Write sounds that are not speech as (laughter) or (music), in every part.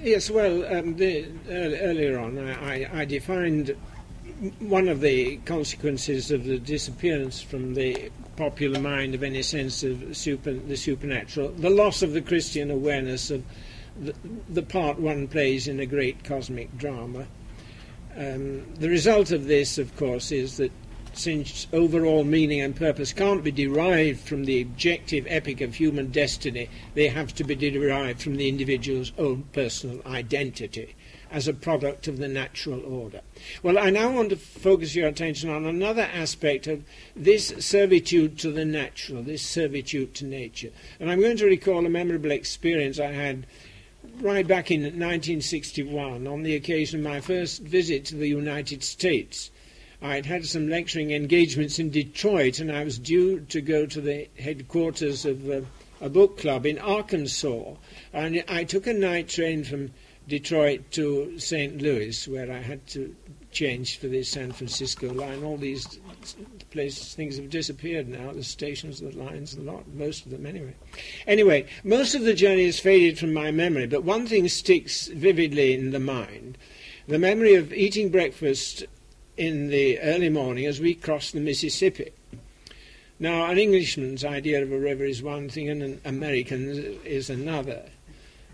Yes, well, um, the, earlier on I, I, I defined one of the consequences of the disappearance from the popular mind of any sense of super, the supernatural, the loss of the Christian awareness of the, the part one plays in a great cosmic drama. Um, the result of this, of course, is that since overall meaning and purpose can't be derived from the objective epic of human destiny, they have to be derived from the individual's own personal identity as a product of the natural order. Well, I now want to focus your attention on another aspect of this servitude to the natural, this servitude to nature. And I'm going to recall a memorable experience I had right back in 1961 on the occasion of my first visit to the United States. I'd had some lecturing engagements in Detroit, and I was due to go to the headquarters of uh, a book club in Arkansas. And I took a night train from Detroit to St. Louis, where I had to change for the San Francisco line. All these places, things have disappeared now. The stations, the lines, a lot, most of them anyway. Anyway, most of the journey has faded from my memory, but one thing sticks vividly in the mind: the memory of eating breakfast in the early morning as we crossed the Mississippi. Now, an Englishman's idea of a river is one thing, and an American's is another.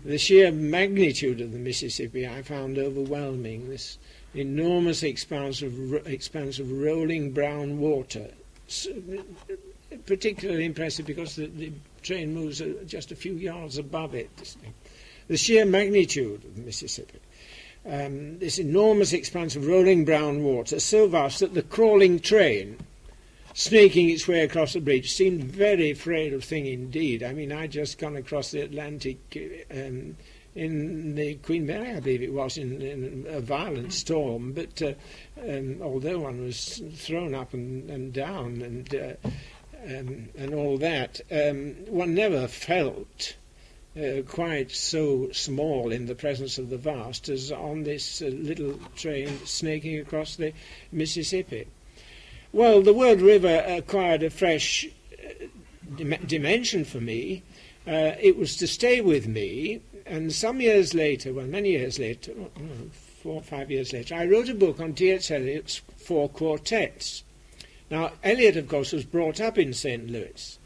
The sheer magnitude of the Mississippi I found overwhelming. This enormous expanse of, expanse of rolling brown water, particularly impressive because the, the train moves uh, just a few yards above it. The sheer magnitude of the Mississippi. Um, this enormous expanse of rolling brown water, so vast that the crawling train snaking its way across the bridge seemed very frail thing indeed. I mean, I'd just gone across the Atlantic um, in the Queen Mary, I believe it was, in, in a violent storm, but uh, um, although one was thrown up and, and down and, uh, um, and all that, um, one never felt. Uh, quite so small in the presence of the vast as on this uh, little train snaking across the Mississippi. Well, the word river acquired a fresh uh, dim- dimension for me. Uh, it was to stay with me, and some years later, well, many years later, four or five years later, I wrote a book on T.S. Eliot's four quartets. Now, Eliot, of course, was brought up in St. Louis,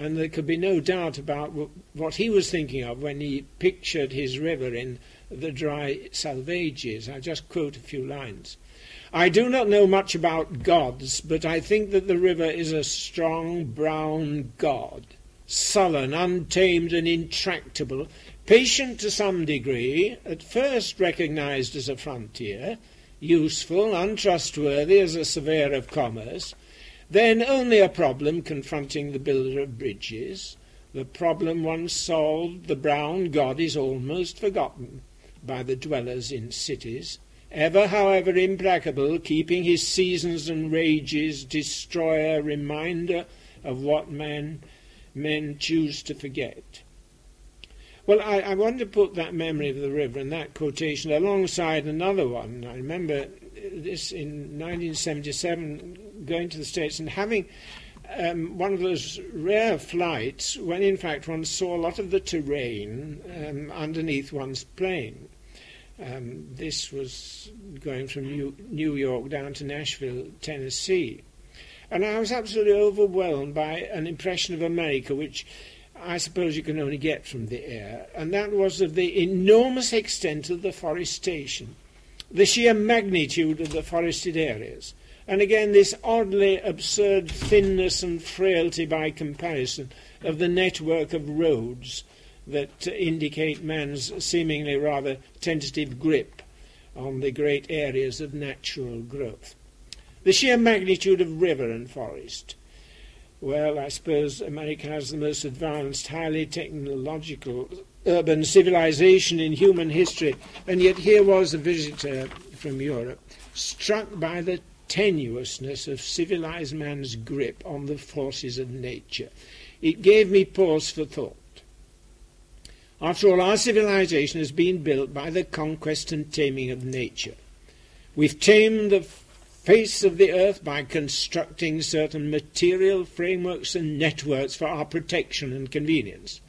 and there could be no doubt about what he was thinking of when he pictured his river in the dry Salvages. I'll just quote a few lines. I do not know much about gods, but I think that the river is a strong brown god, sullen, untamed, and intractable, patient to some degree, at first recognized as a frontier, useful, untrustworthy as a surveyor of commerce, then only a problem confronting the builder of bridges. The problem once solved, the brown god is almost forgotten by the dwellers in cities ever, however, implacable, keeping his seasons and rages, destroyer, reminder of what men, men choose to forget. Well, I, I want to put that memory of the river and that quotation alongside another one. I remember this in 1977, going to the States and having um, one of those rare flights when, in fact, one saw a lot of the terrain um, underneath one's plane. Um, this was going from New, New York down to Nashville, Tennessee. And I was absolutely overwhelmed by an impression of America, which I suppose you can only get from the air, and that was of the enormous extent of the forestation, the sheer magnitude of the forested areas, and again this oddly absurd thinness and frailty by comparison of the network of roads that uh, indicate man's seemingly rather tentative grip on the great areas of natural growth. The sheer magnitude of river and forest. Well, I suppose America has the most advanced, highly technological urban civilization in human history, and yet here was a visitor from Europe struck by the tenuousness of civilized man's grip on the forces of nature. It gave me pause for thought. After all, our civilization has been built by the conquest and taming of nature. We've tamed the face of the earth by constructing certain material frameworks and networks for our protection and convenience.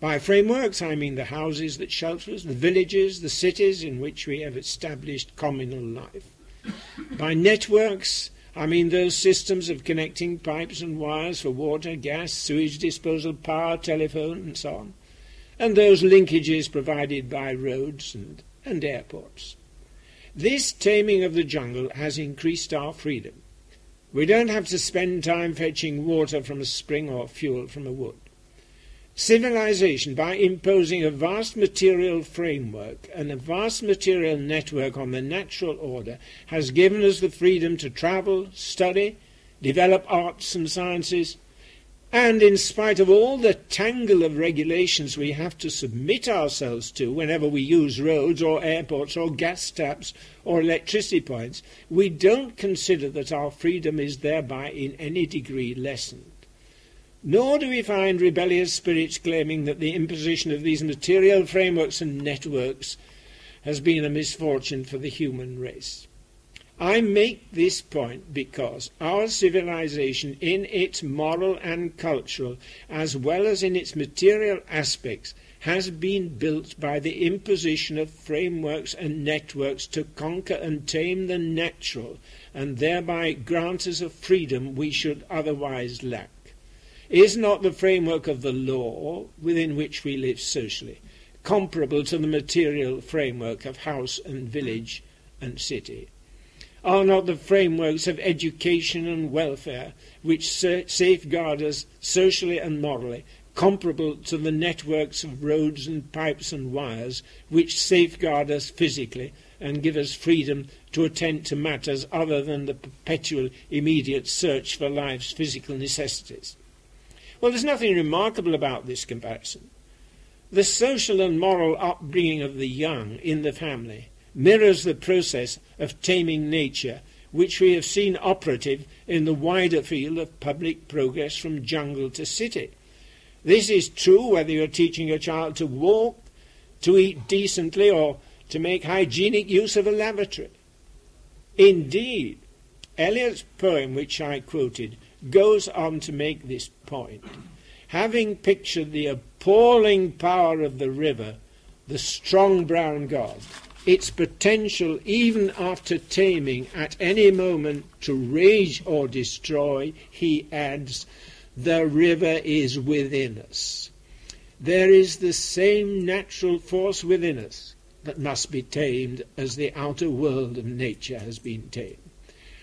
By frameworks, I mean the houses that shelter us, the villages, the cities in which we have established communal life. By networks, I mean those systems of connecting pipes and wires for water, gas, sewage disposal, power, telephone, and so on, and those linkages provided by roads and, and airports. This taming of the jungle has increased our freedom. We don't have to spend time fetching water from a spring or fuel from a wood. Civilization, by imposing a vast material framework and a vast material network on the natural order, has given us the freedom to travel, study, develop arts and sciences, and in spite of all the tangle of regulations we have to submit ourselves to whenever we use roads or airports or gas taps or electricity points, we don't consider that our freedom is thereby in any degree lessened. Nor do we find rebellious spirits claiming that the imposition of these material frameworks and networks has been a misfortune for the human race. I make this point because our civilization, in its moral and cultural, as well as in its material aspects, has been built by the imposition of frameworks and networks to conquer and tame the natural, and thereby grant us a freedom we should otherwise lack. Is not the framework of the law within which we live socially comparable to the material framework of house and village and city? Are not the frameworks of education and welfare which safeguard us socially and morally comparable to the networks of roads and pipes and wires which safeguard us physically and give us freedom to attend to matters other than the perpetual immediate search for life's physical necessities? Well, there's nothing remarkable about this comparison. The social and moral upbringing of the young in the family mirrors the process of taming nature, which we have seen operative in the wider field of public progress from jungle to city. This is true whether you're teaching your child to walk, to eat decently, or to make hygienic use of a lavatory. Indeed, Eliot's poem, which I quoted, goes on to make this point. Having pictured the appalling power of the river, the strong brown god, its potential even after taming at any moment to rage or destroy, he adds, the river is within us. There is the same natural force within us that must be tamed as the outer world of nature has been tamed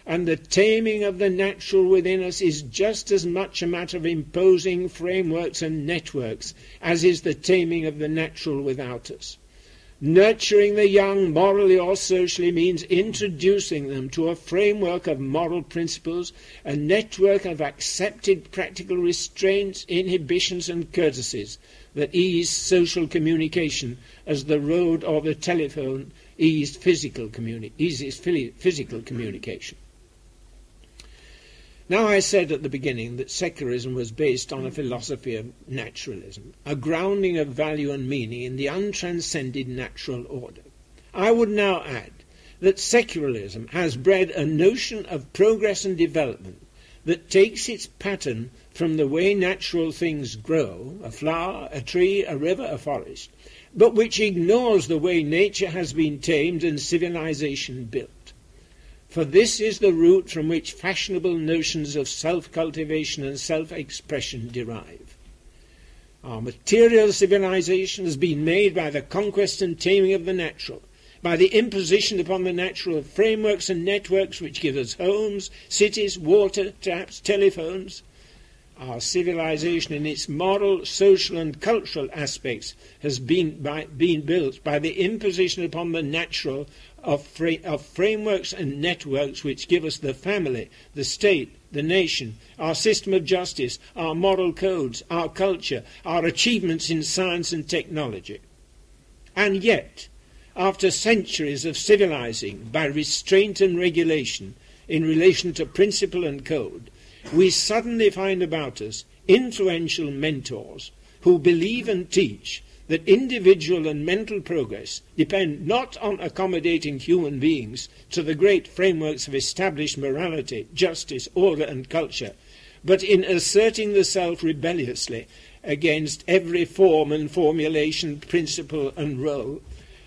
and the taming of the natural within us is just as much a matter of imposing frameworks and networks as is the taming of the natural without us. Nurturing the young morally or socially means introducing them to a framework of moral principles, a network of accepted practical restraints, inhibitions, and courtesies that ease social communication as the road or the telephone eased physical communi- eases physical communication. Now, I said at the beginning that secularism was based on a philosophy of naturalism, a grounding of value and meaning in the untranscended natural order. I would now add that secularism has bred a notion of progress and development that takes its pattern from the way natural things grow, a flower, a tree, a river, a forest, but which ignores the way nature has been tamed and civilization built for this is the root from which fashionable notions of self cultivation and self expression derive. Our material civilization has been made by the conquest and taming of the natural, by the imposition upon the natural of frameworks and networks which give us homes, cities, water, taps, telephones. Our civilization in its moral, social, and cultural aspects has been, by, been built by the imposition upon the natural of, fra- of frameworks and networks which give us the family, the state, the nation, our system of justice, our moral codes, our culture, our achievements in science and technology. And yet, after centuries of civilizing by restraint and regulation in relation to principle and code, we suddenly find about us influential mentors who believe and teach that individual and mental progress depend not on accommodating human beings to the great frameworks of established morality, justice, order, and culture, but in asserting the self rebelliously against every form and formulation, principle and role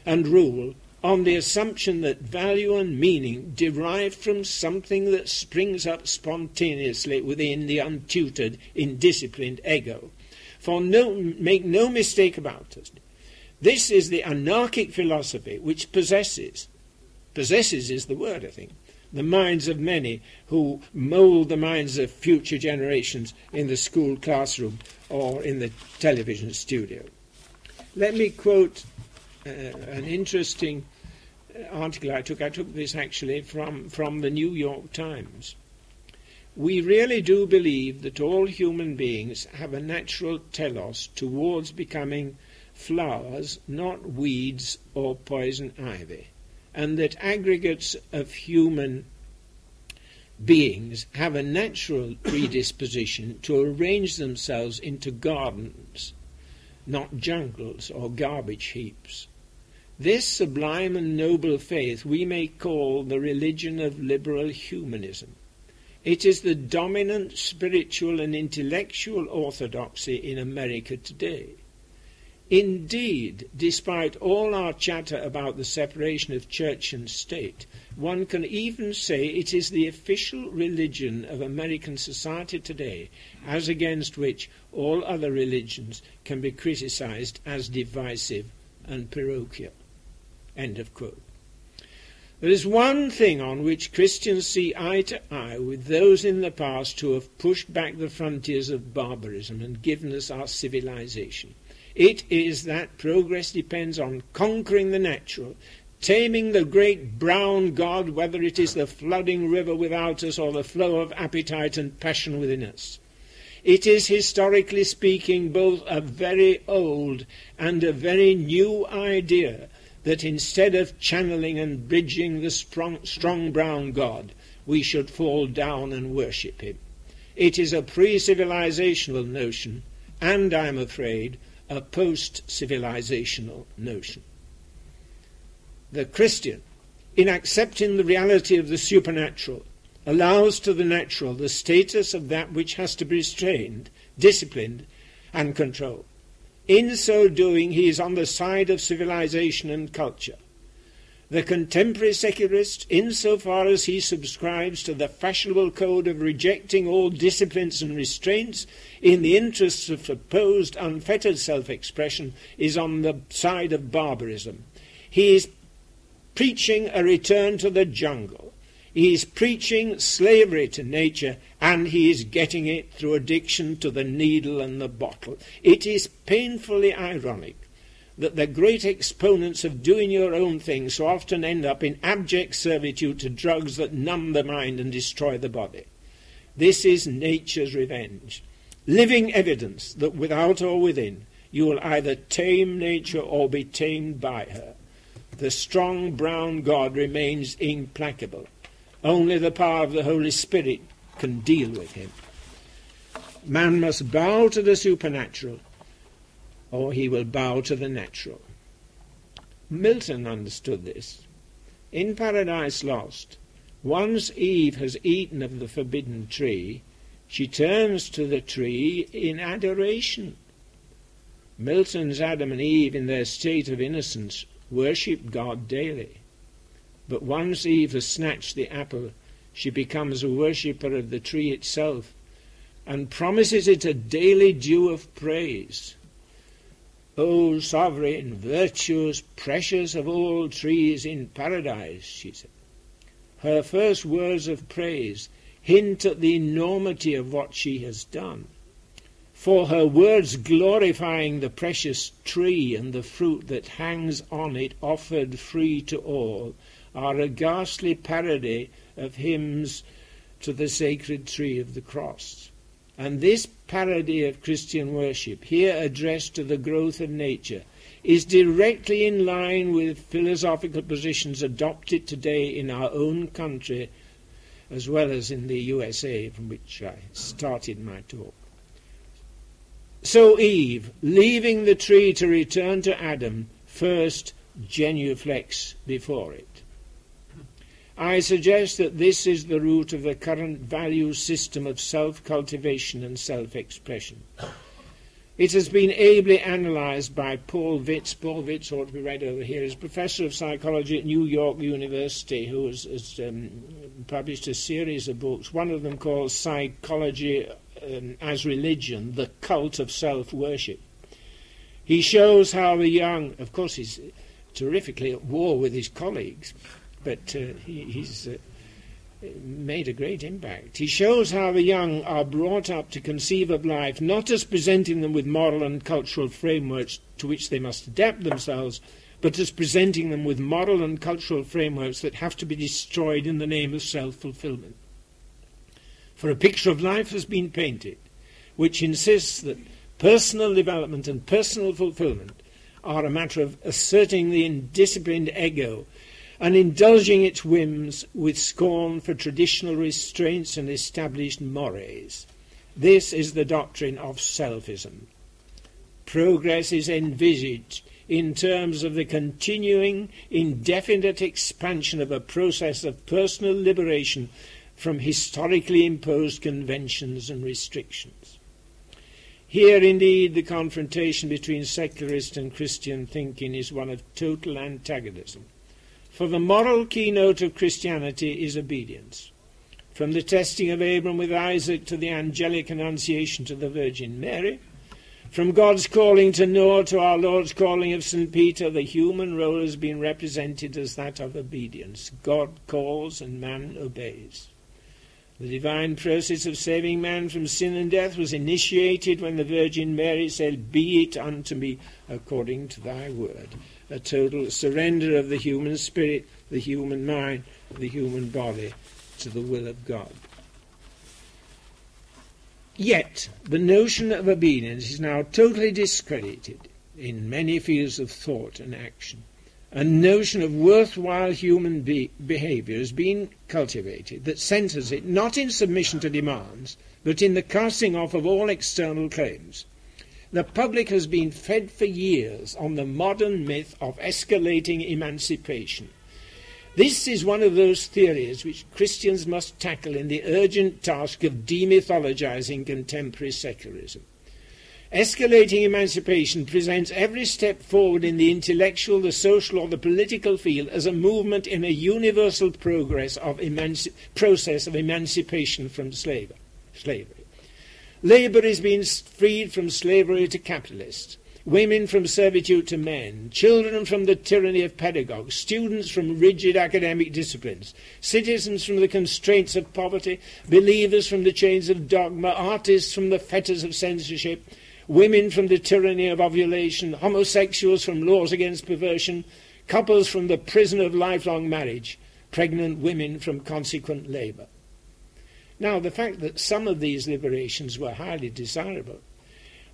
and rule on the assumption that value and meaning derive from something that springs up spontaneously within the untutored, indisciplined ego. For no, make no mistake about it, this is the anarchic philosophy which possesses, possesses is the word, I think, the minds of many who mould the minds of future generations in the school classroom or in the television studio. Let me quote uh, an interesting article I took. I took this actually from, from the New York Times. We really do believe that all human beings have a natural telos towards becoming flowers, not weeds or poison ivy, and that aggregates of human beings have a natural (clears throat) predisposition to arrange themselves into gardens, not jungles or garbage heaps. This sublime and noble faith we may call the religion of liberal humanism. It is the dominant spiritual and intellectual orthodoxy in America today. Indeed, despite all our chatter about the separation of church and state, one can even say it is the official religion of American society today, as against which all other religions can be criticized as divisive and parochial. End of quote. There is one thing on which Christians see eye to eye with those in the past who have pushed back the frontiers of barbarism and given us our civilization. It is that progress depends on conquering the natural, taming the great brown god, whether it is the flooding river without us or the flow of appetite and passion within us. It is, historically speaking, both a very old and a very new idea that instead of channeling and bridging the strong, strong brown God, we should fall down and worship him. It is a pre civilizational notion, and I'm afraid, a post civilizational notion. The Christian, in accepting the reality of the supernatural, allows to the natural the status of that which has to be restrained, disciplined, and controlled. In so doing, he is on the side of civilization and culture. The contemporary secularist, insofar as he subscribes to the fashionable code of rejecting all disciplines and restraints in the interests of supposed unfettered self expression, is on the side of barbarism. He is preaching a return to the jungle he is preaching slavery to nature and he is getting it through addiction to the needle and the bottle. It is painfully ironic that the great exponents of doing your own thing so often end up in abject servitude to drugs that numb the mind and destroy the body. This is nature's revenge. Living evidence that without or within, you will either tame nature or be tamed by her. The strong brown God remains implacable. Only the power of the Holy Spirit can deal with him. Man must bow to the supernatural, or he will bow to the natural. Milton understood this. In Paradise Lost, once Eve has eaten of the forbidden tree, she turns to the tree in adoration. Milton's Adam and Eve, in their state of innocence, worshipped God daily. But once Eve has snatched the apple, she becomes a worshipper of the tree itself and promises it a daily due of praise. O sovereign, virtuous, precious of all trees in paradise, she said. Her first words of praise hint at the enormity of what she has done. For her words glorifying the precious tree and the fruit that hangs on it offered free to all are a ghastly parody of hymns to the sacred tree of the cross. And this parody of Christian worship, here addressed to the growth of nature, is directly in line with philosophical positions adopted today in our own country as well as in the USA, from which I started my talk. So Eve, leaving the tree to return to Adam, first genuflects before it. I suggest that this is the root of the current value system of self cultivation and self expression. It has been ably analysed by Paul Vitz. Paul Vitz ought to be right over here. He's professor of psychology at New York University, who has, has um, published a series of books. One of them called Psychology um, as Religion, the Cult of Self Worship. He shows how the young, of course, he's terrifically at war with his colleagues, but uh, he, he's uh, made a great impact. He shows how the young are brought up to conceive of life not as presenting them with moral and cultural frameworks to which they must adapt themselves, but as presenting them with moral and cultural frameworks that have to be destroyed in the name of self fulfillment. For a picture of life has been painted which insists that personal development and personal fulfillment are a matter of asserting the indisciplined ego and indulging its whims with scorn for traditional restraints and established mores. This is the doctrine of selfism. Progress is envisaged in terms of the continuing, indefinite expansion of a process of personal liberation from historically imposed conventions and restrictions. Here, indeed, the confrontation between secularist and Christian thinking is one of total antagonism. For the moral keynote of Christianity is obedience. From the testing of Abram with Isaac to the angelic annunciation to the Virgin Mary, from God's calling to Noah to our Lord's calling of St. Peter, the human role has been represented as that of obedience. God calls and man obeys. The divine process of saving man from sin and death was initiated when the Virgin Mary said, Be it unto me according to thy word a total surrender of the human spirit, the human mind, the human body to the will of God. Yet, the notion of obedience is now totally discredited in many fields of thought and action. A notion of worthwhile human be- behavior has been cultivated that centers it not in submission to demands, but in the casting off of all external claims. The public has been fed for years on the modern myth of escalating emancipation. This is one of those theories which Christians must tackle in the urgent task of demythologizing contemporary secularism. Escalating emancipation presents every step forward in the intellectual, the social, or the political field as a movement in a universal progress of emanci- process of emancipation from slavery. Labour is being freed from slavery to capitalists, women from servitude to men, children from the tyranny of pedagogues, students from rigid academic disciplines, citizens from the constraints of poverty, believers from the chains of dogma, artists from the fetters of censorship, women from the tyranny of ovulation, homosexuals from laws against perversion, couples from the prison of lifelong marriage, pregnant women from consequent labour. Now, the fact that some of these liberations were highly desirable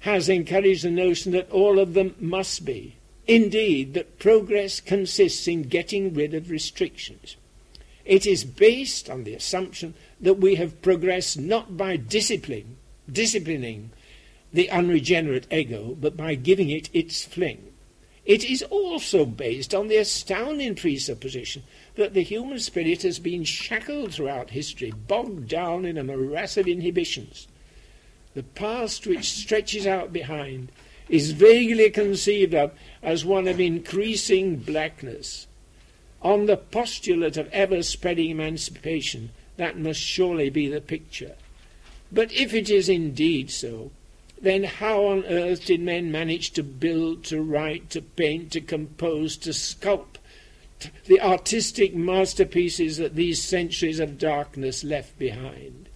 has encouraged the notion that all of them must be. Indeed, that progress consists in getting rid of restrictions. It is based on the assumption that we have progressed not by discipline, disciplining the unregenerate ego, but by giving it its fling. It is also based on the astounding presupposition that the human spirit has been shackled throughout history, bogged down in a morass of inhibitions. The past which stretches out behind is vaguely conceived of as one of increasing blackness. On the postulate of ever spreading emancipation, that must surely be the picture. But if it is indeed so, then how on earth did men manage to build, to write, to paint, to compose, to sculpt the artistic masterpieces that these centuries of darkness left behind?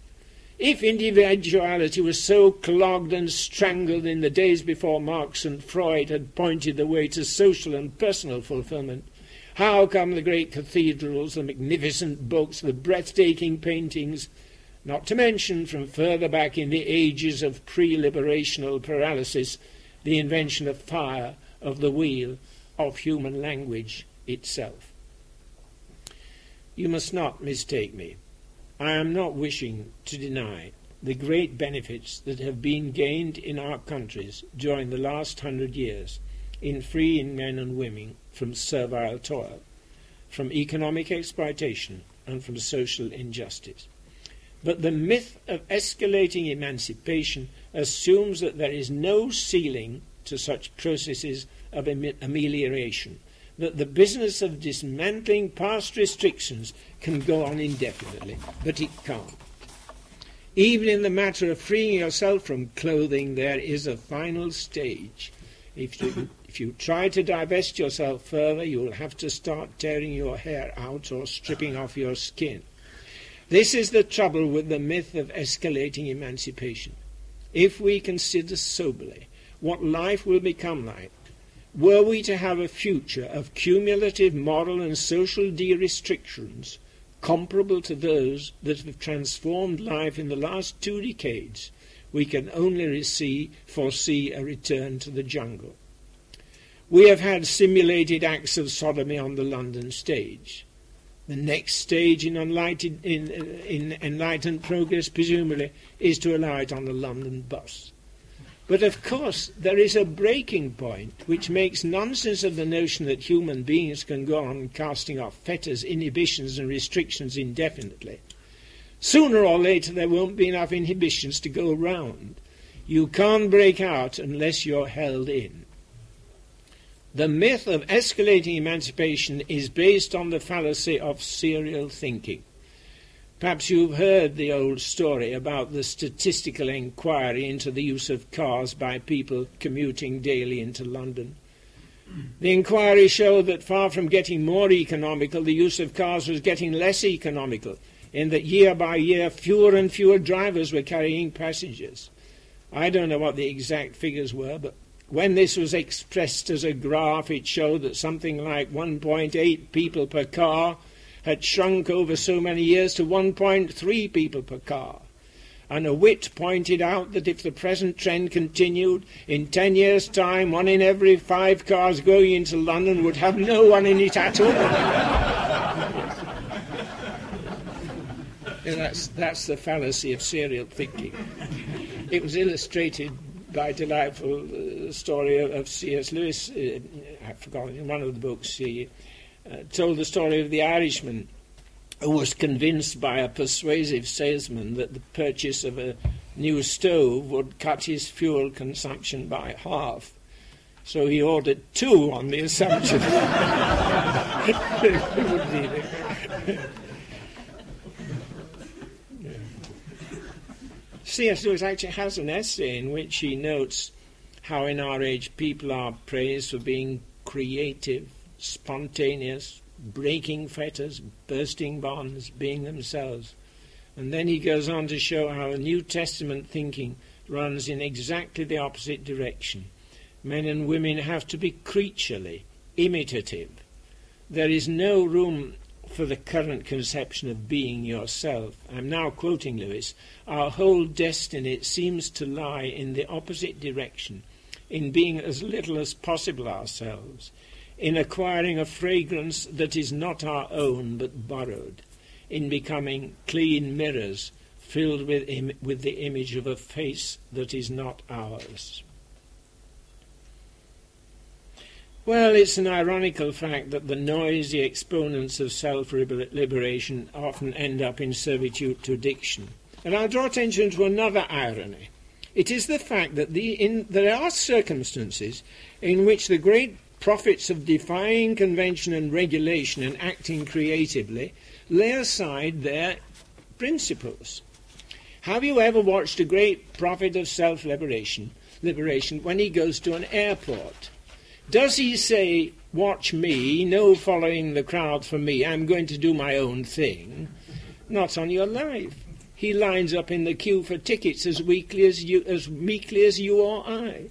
If individuality was so clogged and strangled in the days before Marx and Freud had pointed the way to social and personal fulfillment, how come the great cathedrals, the magnificent books, the breathtaking paintings, not to mention from further back in the ages of pre-liberational paralysis, the invention of fire, of the wheel, of human language itself. You must not mistake me. I am not wishing to deny the great benefits that have been gained in our countries during the last hundred years in freeing men and women from servile toil, from economic exploitation, and from social injustice. But the myth of escalating emancipation assumes that there is no ceiling to such processes of amelioration, that the business of dismantling past restrictions can go on indefinitely, but it can't. Even in the matter of freeing yourself from clothing, there is a final stage. If you, if you try to divest yourself further, you will have to start tearing your hair out or stripping off your skin. This is the trouble with the myth of escalating emancipation. If we consider soberly what life will become like, were we to have a future of cumulative moral and social de-restrictions comparable to those that have transformed life in the last two decades, we can only see, foresee a return to the jungle. We have had simulated acts of sodomy on the London stage. The next stage in enlightened, in, in enlightened progress, presumably, is to allow it on the London bus. But of course, there is a breaking point which makes nonsense of the notion that human beings can go on casting off fetters, inhibitions, and restrictions indefinitely. Sooner or later, there won't be enough inhibitions to go round. You can't break out unless you're held in. The myth of escalating emancipation is based on the fallacy of serial thinking. Perhaps you've heard the old story about the statistical inquiry into the use of cars by people commuting daily into London. The inquiry showed that far from getting more economical, the use of cars was getting less economical, in that year by year fewer and fewer drivers were carrying passengers. I don't know what the exact figures were, but when this was expressed as a graph, it showed that something like 1.8 people per car had shrunk over so many years to 1.3 people per car. And a wit pointed out that if the present trend continued, in 10 years' time, one in every five cars going into London would have no one in it at all. (laughs) that's, that's the fallacy of serial thinking. It was illustrated by delightful uh, story of, of C.S. Lewis. Uh, I've forgotten, in one of the books, he uh, told the story of the Irishman who was convinced by a persuasive salesman that the purchase of a new stove would cut his fuel consumption by half. So he ordered two on the assumption. (laughs) C.S. Lewis actually has an essay in which he notes how in our age people are praised for being creative, spontaneous, breaking fetters, bursting bonds, being themselves. And then he goes on to show how New Testament thinking runs in exactly the opposite direction. Men and women have to be creaturely, imitative. There is no room for the current conception of being yourself. I'm now quoting Lewis. Our whole destiny seems to lie in the opposite direction, in being as little as possible ourselves, in acquiring a fragrance that is not our own but borrowed, in becoming clean mirrors filled with, Im- with the image of a face that is not ours. Well, it's an ironical fact that the noisy exponents of self liberation often end up in servitude to addiction. And I'll draw attention to another irony. It is the fact that the, in, there are circumstances in which the great prophets of defying convention and regulation and acting creatively lay aside their principles. Have you ever watched a great prophet of self liberation when he goes to an airport? Does he say, Watch me, no following the crowd for me, I'm going to do my own thing? Not on your life. He lines up in the queue for tickets as weakly as you, as meekly as you or I.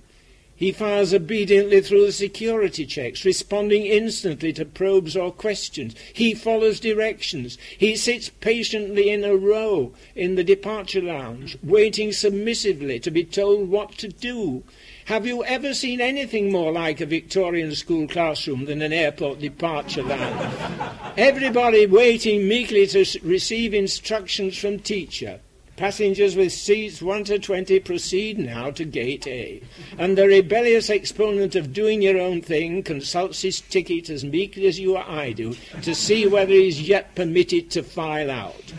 He files obediently through the security checks, responding instantly to probes or questions. He follows directions. He sits patiently in a row in the departure lounge, waiting submissively to be told what to do. Have you ever seen anything more like a Victorian school classroom than an airport departure lounge? Everybody waiting meekly to receive instructions from teacher. Passengers with seats 1 to 20 proceed now to gate A. And the rebellious exponent of doing your own thing consults his ticket as meekly as you or I do to see whether he's yet permitted to file out.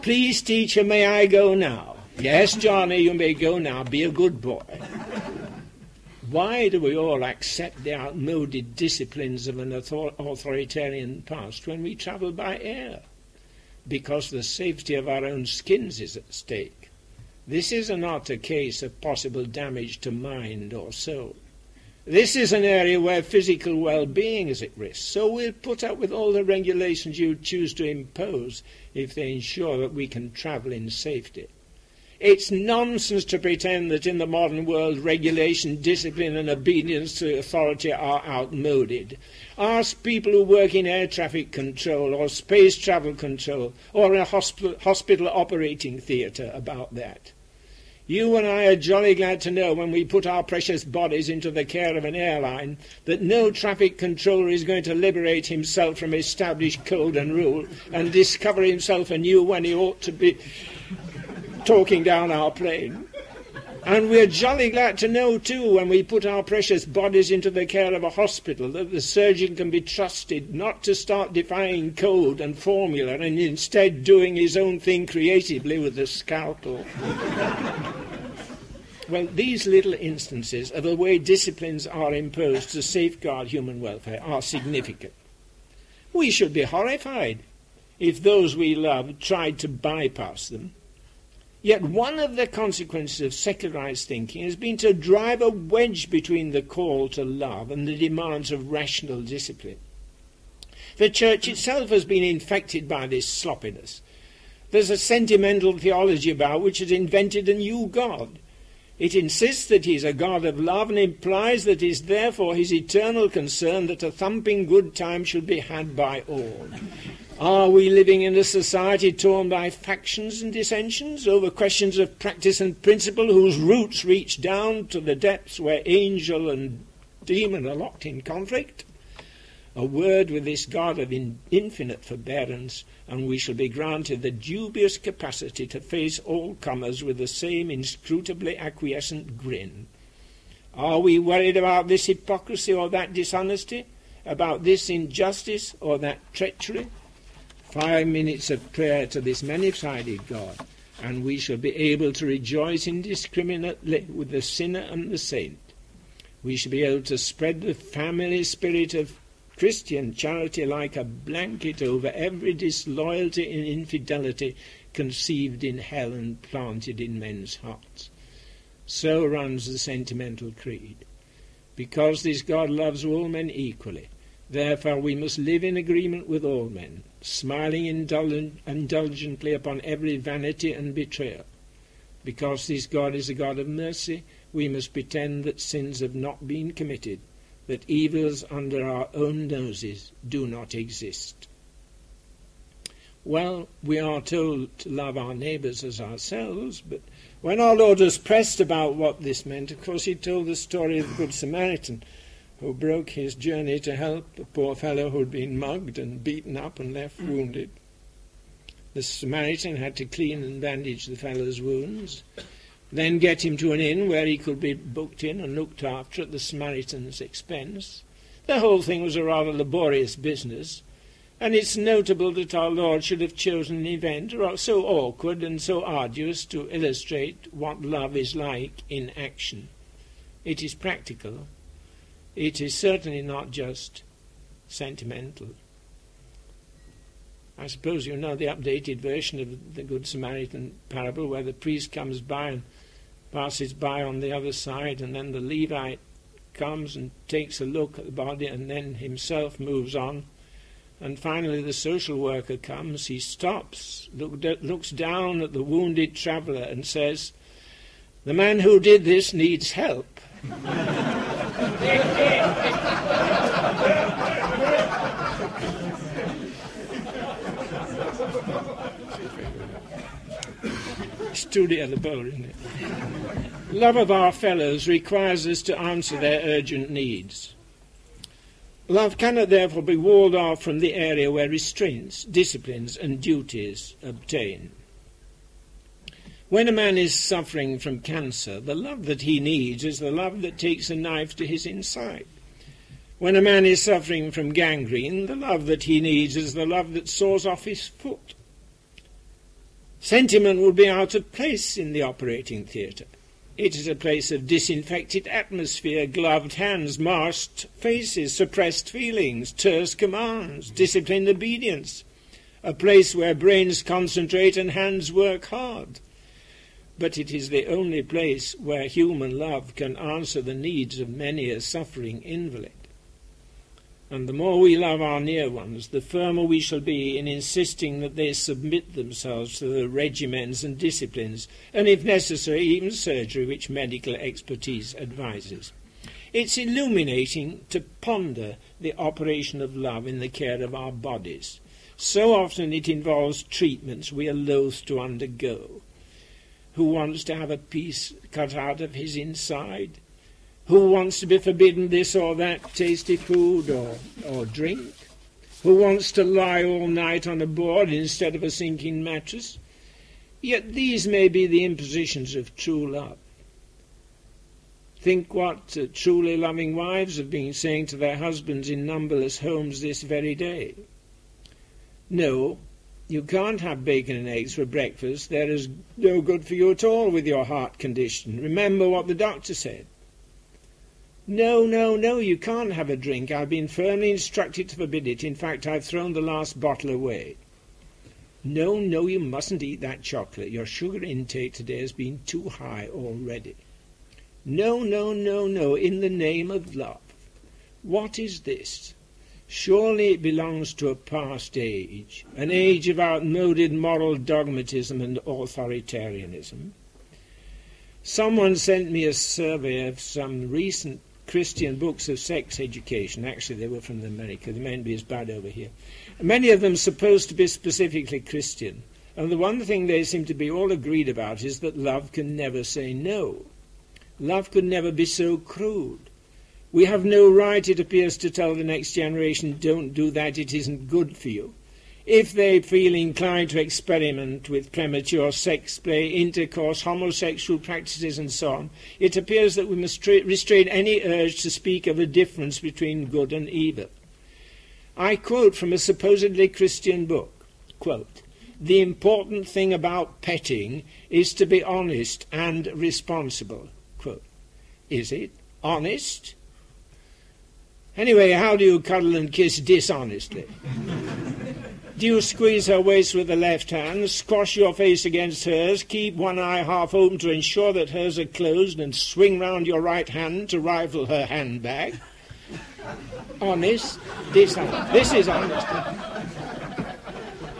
Please, teacher, may I go now? Yes, Johnny, you may go now. Be a good boy. Why do we all accept the outmoded disciplines of an author- authoritarian past when we travel by air? Because the safety of our own skins is at stake. This is not a case of possible damage to mind or soul. This is an area where physical well-being is at risk, so we'll put up with all the regulations you choose to impose if they ensure that we can travel in safety. It's nonsense to pretend that in the modern world regulation, discipline and obedience to authority are outmoded. Ask people who work in air traffic control or space travel control or in a hospital, hospital operating theatre about that. You and I are jolly glad to know when we put our precious bodies into the care of an airline that no traffic controller is going to liberate himself from established code and rule and discover himself anew when he ought to be talking down our plane. And we're jolly glad to know, too, when we put our precious bodies into the care of a hospital, that the surgeon can be trusted not to start defying code and formula and instead doing his own thing creatively with the scalpel. well, these little instances of the way disciplines are imposed to safeguard human welfare are significant. We should be horrified if those we love tried to bypass them Yet one of the consequences of secularized thinking has been to drive a wedge between the call to love and the demands of rational discipline. The church itself has been infected by this sloppiness. There's a sentimental theology about which has invented a new God. It insists that he's a God of love and implies that it is therefore his eternal concern that a thumping good time should be had by all. Are we living in a society torn by factions and dissensions over questions of practice and principle whose roots reach down to the depths where angel and demon are locked in conflict? A word with this God of in infinite forbearance, and we shall be granted the dubious capacity to face all comers with the same inscrutably acquiescent grin. Are we worried about this hypocrisy or that dishonesty? About this injustice or that treachery? Five minutes of prayer to this many-sided God, and we shall be able to rejoice indiscriminately with the sinner and the saint. We shall be able to spread the family spirit of Christian charity like a blanket over every disloyalty and infidelity conceived in hell and planted in men's hearts. So runs the sentimental creed. Because this God loves all men equally, therefore we must live in agreement with all men, smiling indulgently upon every vanity and betrayal. Because this God is a God of mercy, we must pretend that sins have not been committed, that evils under our own noses do not exist. Well, we are told to love our neighbours as ourselves, but when our Lord was pressed about what this meant, of course, he told the story of the Good Samaritan who broke his journey to help a poor fellow who'd been mugged and beaten up and left hmm. wounded. The Samaritan had to clean and bandage the fellow's wounds, then get him to an inn where he could be booked in and looked after at the Samaritan's expense. The whole thing was a rather laborious business, and it's notable that our Lord should have chosen an event so awkward and so arduous to illustrate what love is like in action. It is practical, it is certainly not just sentimental. I suppose you know the updated version of the Good Samaritan parable where the priest comes by and passes by on the other side, and then the Levite comes and takes a look at the body and then himself moves on. And finally, the social worker comes, he stops, look, looks down at the wounded traveller, and says, The man who did this needs help. (laughs) Studio the boat, isn't it? Love of our fellows requires us to answer their urgent needs. Love cannot therefore be walled off from the area where restraints, disciplines, and duties obtain. When a man is suffering from cancer, the love that he needs is the love that takes a knife to his inside. When a man is suffering from gangrene, the love that he needs is the love that saws off his foot. Sentiment would be out of place in the operating theatre. It is a place of disinfected atmosphere, gloved hands, masked faces, suppressed feelings, terse commands, disciplined obedience. A place where brains concentrate and hands work hard. But it is the only place where human love can answer the needs of many a suffering invalid. And the more we love our near ones, the firmer we shall be in insisting that they submit themselves to the regimens and disciplines, and if necessary, even surgery, which medical expertise advises. It's illuminating to ponder the operation of love in the care of our bodies. So often it involves treatments we are loath to undergo. Who wants to have a piece cut out of his inside? Who wants to be forbidden this or that tasty food or, or drink? Who wants to lie all night on a board instead of a sinking mattress? Yet these may be the impositions of true love. Think what uh, truly loving wives have been saying to their husbands in numberless homes this very day. No, you can't have bacon and eggs for breakfast. They're as no good for you at all with your heart condition. Remember what the doctor said. No, no, no, you can't have a drink. I've been firmly instructed to forbid it. In fact, I've thrown the last bottle away. No, no, you mustn't eat that chocolate. Your sugar intake today has been too high already. No, no, no, no, in the name of love. What is this? Surely it belongs to a past age, an age of outmoded moral dogmatism and authoritarianism. Someone sent me a survey of some recent Christian books of sex education. Actually, they were from America. They mayn't be as bad over here. Many of them supposed to be specifically Christian. And the one thing they seem to be all agreed about is that love can never say no. Love could never be so crude. We have no right, it appears, to tell the next generation, don't do that, it isn't good for you if they feel inclined to experiment with premature sex play, intercourse, homosexual practices, and so on, it appears that we must tra- restrain any urge to speak of a difference between good and evil. I quote from a supposedly Christian book quote, The important thing about petting is to be honest and responsible. Quote, is it honest? Anyway, how do you cuddle and kiss dishonestly? Do you squeeze her waist with the left hand, squash your face against hers, keep one eye half open to ensure that hers are closed, and swing round your right hand to rifle her handbag? Honest? This, this is honest.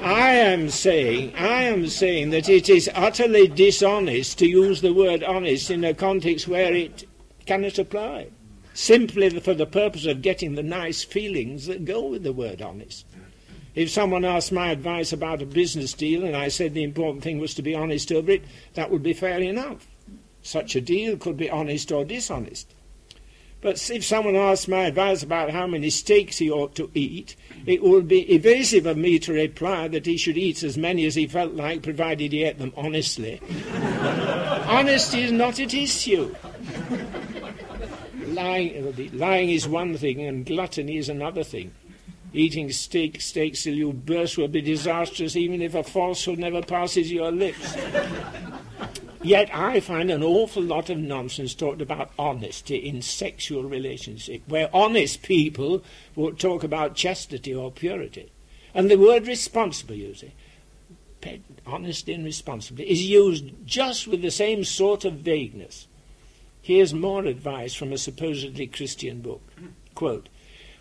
I am saying, I am saying that it is utterly dishonest to use the word honest in a context where it cannot apply, simply for the purpose of getting the nice feelings that go with the word honest. If someone asked my advice about a business deal and I said the important thing was to be honest over it, that would be fair enough. Such a deal could be honest or dishonest. But if someone asked my advice about how many steaks he ought to eat, it would be evasive of me to reply that he should eat as many as he felt like, provided he ate them honestly. (laughs) Honesty is not at issue. Lying, lying is one thing, and gluttony is another thing. Eating steak, steaks till you burst will be disastrous even if a falsehood never passes your lips. Yet I find an awful lot of nonsense talked about honesty in sexual relationship, where honest people will talk about chastity or purity. And the word responsible, you see, honesty and responsibility, is used just with the same sort of vagueness. Here's more advice from a supposedly Christian book. Quote,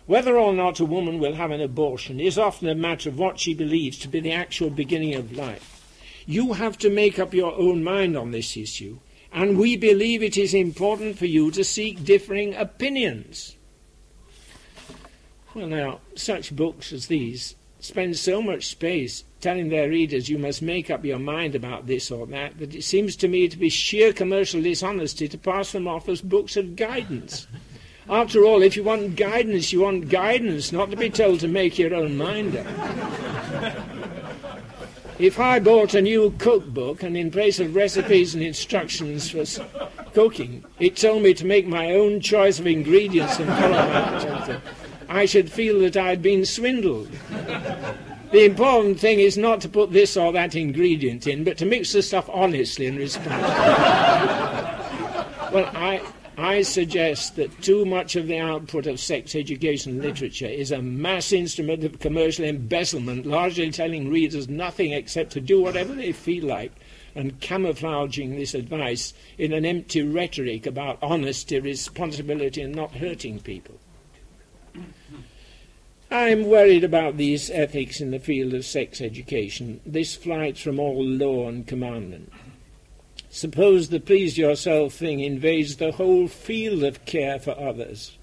whether or not a woman will have an abortion is often a matter of what she believes to be the actual beginning of life. You have to make up your own mind on this issue, and we believe it is important for you to seek differing opinions. Well, now, such books as these spend so much space telling their readers you must make up your mind about this or that that it seems to me to be sheer commercial dishonesty to pass them off as books of guidance. (laughs) After all, if you want guidance, you want guidance, not to be told to make your own mind up. If I bought a new cookbook and in place of recipes and instructions for cooking, it told me to make my own choice of ingredients and follow I should feel that I'd been swindled. The important thing is not to put this or that ingredient in, but to mix the stuff honestly and responsibly. well, I, I suggest that too much of the output of sex education literature is a mass instrument of commercial embezzlement, largely telling readers nothing except to do whatever they feel like and camouflaging this advice in an empty rhetoric about honesty, responsibility, and not hurting people. I'm worried about these ethics in the field of sex education. This flight from all law and commandment. Suppose the please yourself thing invades the whole field of care for others.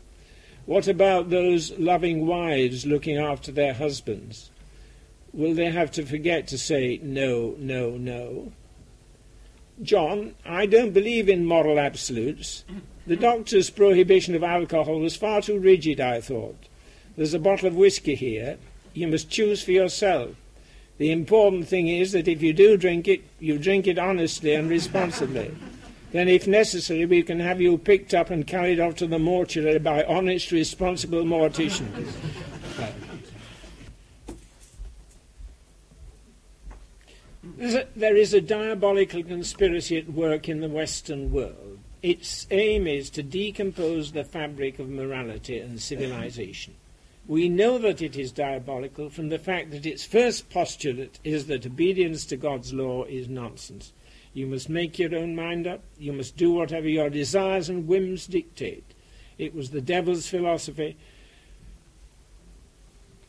What about those loving wives looking after their husbands? Will they have to forget to say no, no, no? John, I don't believe in moral absolutes. The doctor's prohibition of alcohol was far too rigid, I thought. There's a bottle of whisky here. You must choose for yourself. The important thing is that if you do drink it, you drink it honestly and responsibly. Then, if necessary, we can have you picked up and carried off to the mortuary by honest, responsible morticians. there is a diabolical conspiracy at work in the Western world. Its aim is to decompose the fabric of morality and civilization. We know that it is diabolical from the fact that its first postulate is that obedience to God's law is nonsense. You must make your own mind up. You must do whatever your desires and whims dictate. It was the devil's philosophy.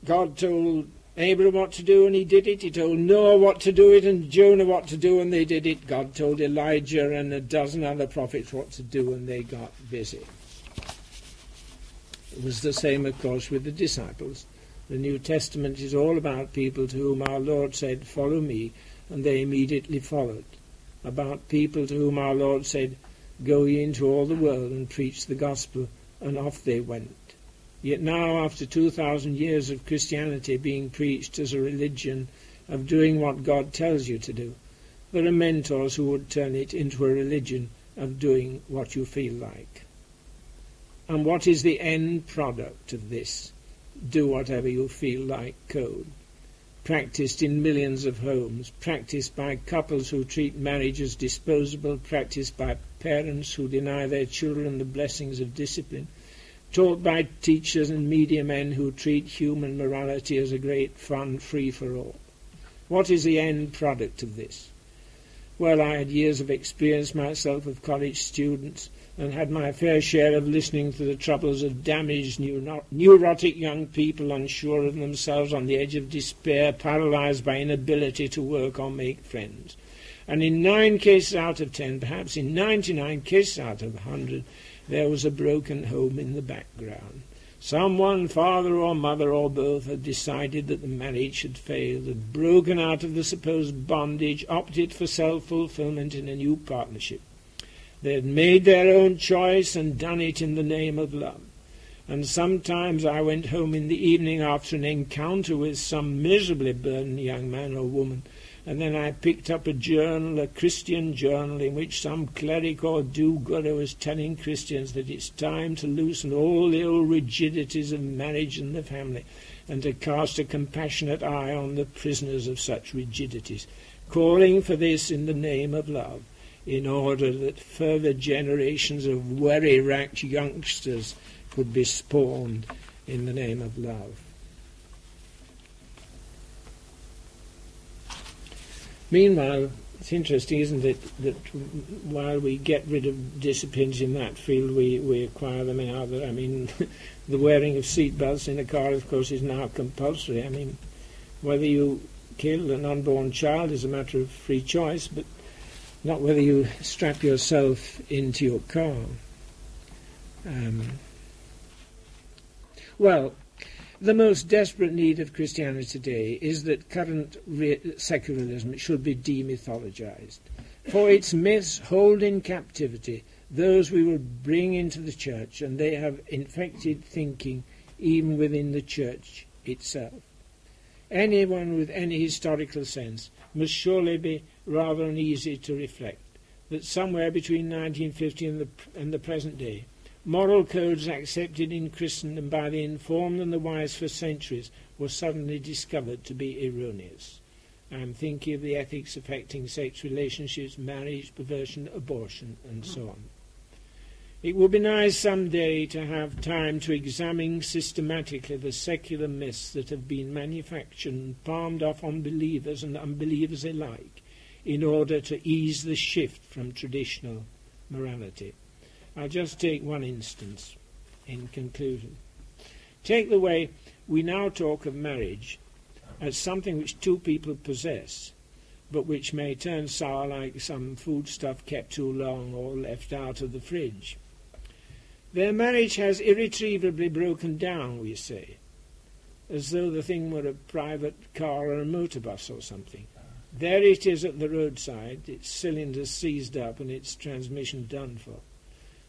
God told Abraham what to do and he did it. He told Noah what to do it and Jonah what to do and they did it. God told Elijah and a dozen other prophets what to do and they got busy. It was the same, of course, with the disciples. The New Testament is all about people to whom our Lord said, Follow me, and they immediately followed. About people to whom our Lord said, Go ye into all the world and preach the gospel, and off they went. Yet now, after 2,000 years of Christianity being preached as a religion of doing what God tells you to do, there are mentors who would turn it into a religion of doing what you feel like. And what is the end product of this? Do whatever you feel like code. Practiced in millions of homes, practiced by couples who treat marriage as disposable, practiced by parents who deny their children the blessings of discipline, taught by teachers and media men who treat human morality as a great fun free for all. What is the end product of this? Well, I had years of experience myself of college students and had my fair share of listening to the troubles of damaged, neurotic young people unsure of themselves, on the edge of despair, paralyzed by inability to work or make friends. And in nine cases out of ten, perhaps in 99 cases out of 100, there was a broken home in the background. Someone, father or mother or both, had decided that the marriage had failed, had broken out of the supposed bondage, opted for self-fulfillment in a new partnership. They had made their own choice and done it in the name of love. And sometimes I went home in the evening after an encounter with some miserably burdened young man or woman, and then I picked up a journal, a Christian journal, in which some cleric or do-gooder was telling Christians that it's time to loosen all the old rigidities of marriage and the family, and to cast a compassionate eye on the prisoners of such rigidities, calling for this in the name of love in order that further generations of worry-racked youngsters could be spawned in the name of love. Meanwhile, it's interesting, isn't it, that while we get rid of disciplines in that field, we, we acquire them in other. I mean, (laughs) the wearing of seatbelts in a car, of course, is now compulsory. I mean, whether you kill an unborn child is a matter of free choice, but not whether you strap yourself into your car. Um, well, the most desperate need of Christianity today is that current re- secularism should be demythologized. For its myths hold in captivity those we will bring into the church, and they have infected thinking even within the church itself. Anyone with any historical sense must surely be rather uneasy to reflect that somewhere between 1950 and the, and the present day, moral codes accepted in Christendom by the informed and the wise for centuries were suddenly discovered to be erroneous. I'm thinking of the ethics affecting sex relationships, marriage, perversion, abortion, and so on. It would be nice some day to have time to examine systematically the secular myths that have been manufactured and palmed off on believers and unbelievers alike in order to ease the shift from traditional morality. I'll just take one instance in conclusion. Take the way we now talk of marriage as something which two people possess, but which may turn sour like some foodstuff kept too long or left out of the fridge. Their marriage has irretrievably broken down, we say, as though the thing were a private car or a motor bus or something. There it is at the roadside, its cylinders seized up and its transmission done for.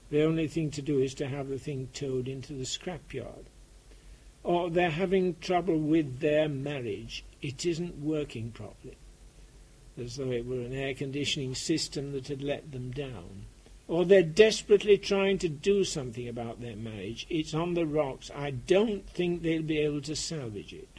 The only thing to do is to have the thing towed into the scrapyard. Or they're having trouble with their marriage. It isn't working properly, as though it were an air conditioning system that had let them down. Or they're desperately trying to do something about their marriage. It's on the rocks. I don't think they'll be able to salvage it.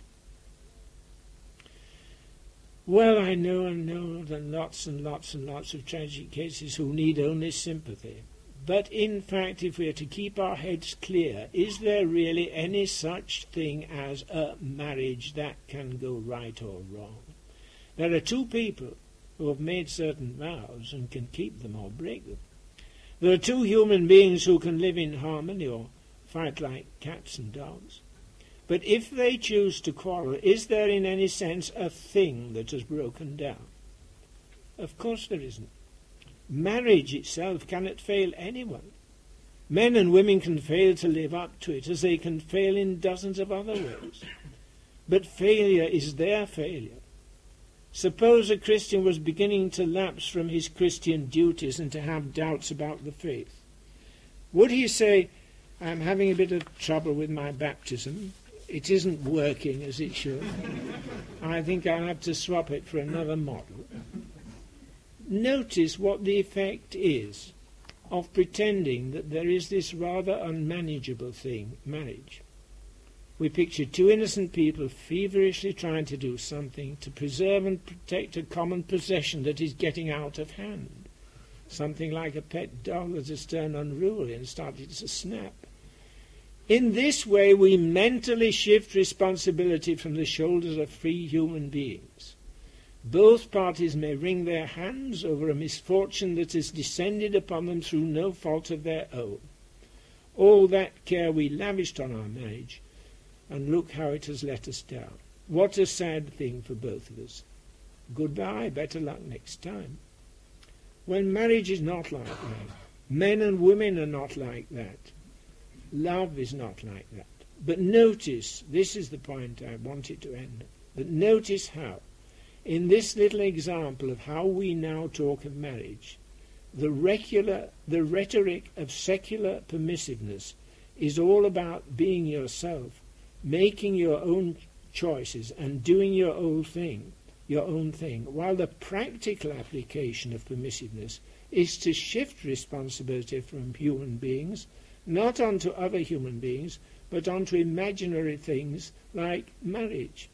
Well, I know and know that lots and lots and lots of tragic cases who need only sympathy. But in fact, if we are to keep our heads clear, is there really any such thing as a marriage that can go right or wrong? There are two people who have made certain vows and can keep them or break them. There are two human beings who can live in harmony or fight like cats and dogs. But if they choose to quarrel, is there in any sense a thing that has broken down? Of course there isn't. Marriage itself cannot fail anyone. Men and women can fail to live up to it as they can fail in dozens of other ways. But failure is their failure. Suppose a Christian was beginning to lapse from his Christian duties and to have doubts about the faith. Would he say, I'm having a bit of trouble with my baptism. It isn't working as it should. I think I'll have to swap it for another model notice what the effect is of pretending that there is this rather unmanageable thing, marriage. We picture two innocent people feverishly trying to do something to preserve and protect a common possession that is getting out of hand. Something like a pet dog that has turned unruly and started to snap. In this way, we mentally shift responsibility from the shoulders of free human beings. Both parties may wring their hands over a misfortune that has descended upon them through no fault of their own. All that care we lavished on our marriage, and look how it has let us down. What a sad thing for both of us. Goodbye, better luck next time. When marriage is not like that, men and women are not like that, love is not like that. But notice, this is the point I wanted to end, but notice how in this little example of how we now talk of marriage, the, regular, the rhetoric of secular permissiveness is all about being yourself, making your own choices and doing your own thing, your own thing, while the practical application of permissiveness is to shift responsibility from human beings, not onto other human beings, but onto imaginary things like marriage.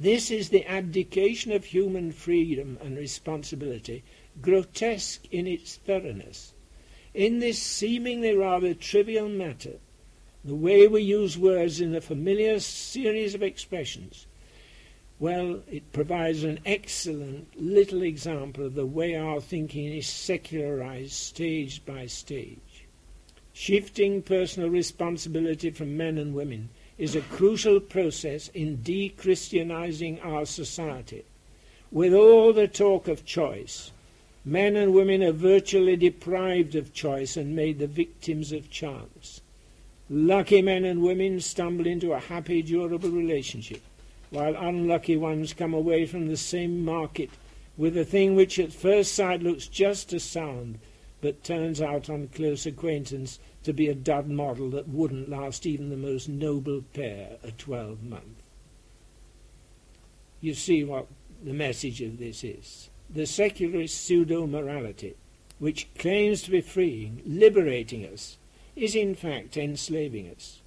This is the abdication of human freedom and responsibility, grotesque in its thoroughness. In this seemingly rather trivial matter, the way we use words in a familiar series of expressions, well, it provides an excellent little example of the way our thinking is secularized stage by stage. Shifting personal responsibility from men and women is a crucial process in de-Christianizing our society. With all the talk of choice, men and women are virtually deprived of choice and made the victims of chance. Lucky men and women stumble into a happy, durable relationship, while unlucky ones come away from the same market with a thing which at first sight looks just as sound, but turns out on close acquaintance to be a dud model that wouldn't last even the most noble pair a 12 month. You see what the message of this is. The secularist pseudo morality, which claims to be freeing, liberating us, is in fact enslaving us.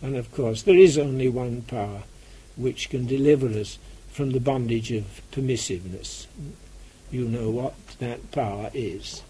And of course, there is only one power which can deliver us from the bondage of permissiveness. You know what that power is.